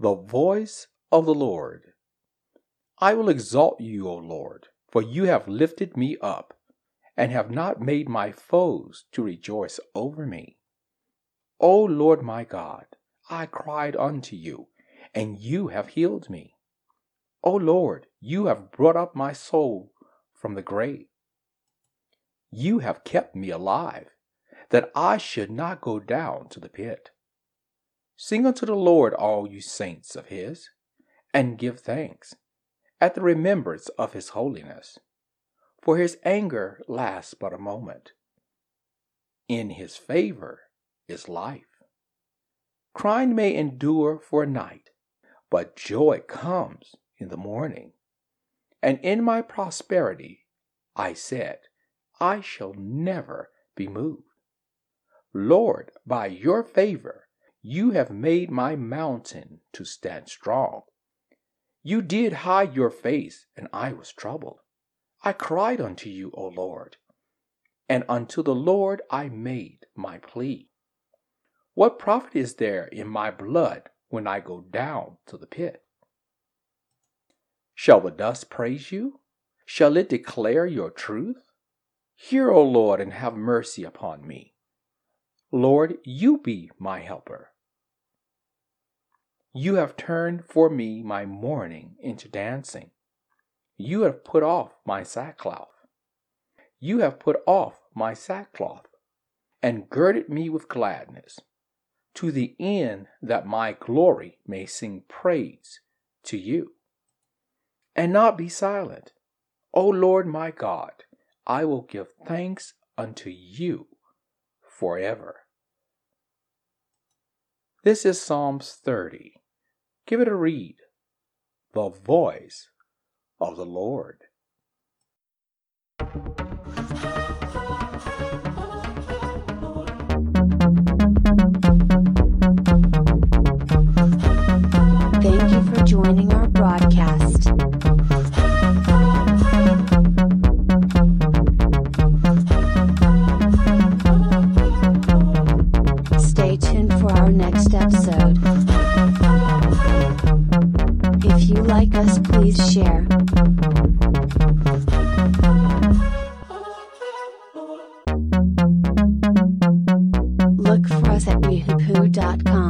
The voice of the Lord. I will exalt you, O Lord, for you have lifted me up, and have not made my foes to rejoice over me. O Lord my God, I cried unto you, and you have healed me. O Lord, you have brought up my soul from the grave. You have kept me alive, that I should not go down to the pit. Sing unto the Lord, all you saints of his, and give thanks at the remembrance of his holiness. For his anger lasts but a moment. In his favor is life. Crime may endure for a night, but joy comes in the morning. And in my prosperity I said, I shall never be moved. Lord, by your favor, you have made my mountain to stand strong. You did hide your face, and I was troubled. I cried unto you, O Lord, and unto the Lord I made my plea. What profit is there in my blood when I go down to the pit? Shall the dust praise you? Shall it declare your truth? Hear, O Lord, and have mercy upon me. Lord, you be my helper. You have turned for me my mourning into dancing. You have put off my sackcloth. You have put off my sackcloth, and girded me with gladness, to the end that my glory may sing praise to you. And not be silent. O Lord my God, I will give thanks unto you forever. This is Psalms 30. Give it a read. The voice of the Lord. Thank you for joining our broadcast. Like us, please share. Look for us at wehoopoo.com.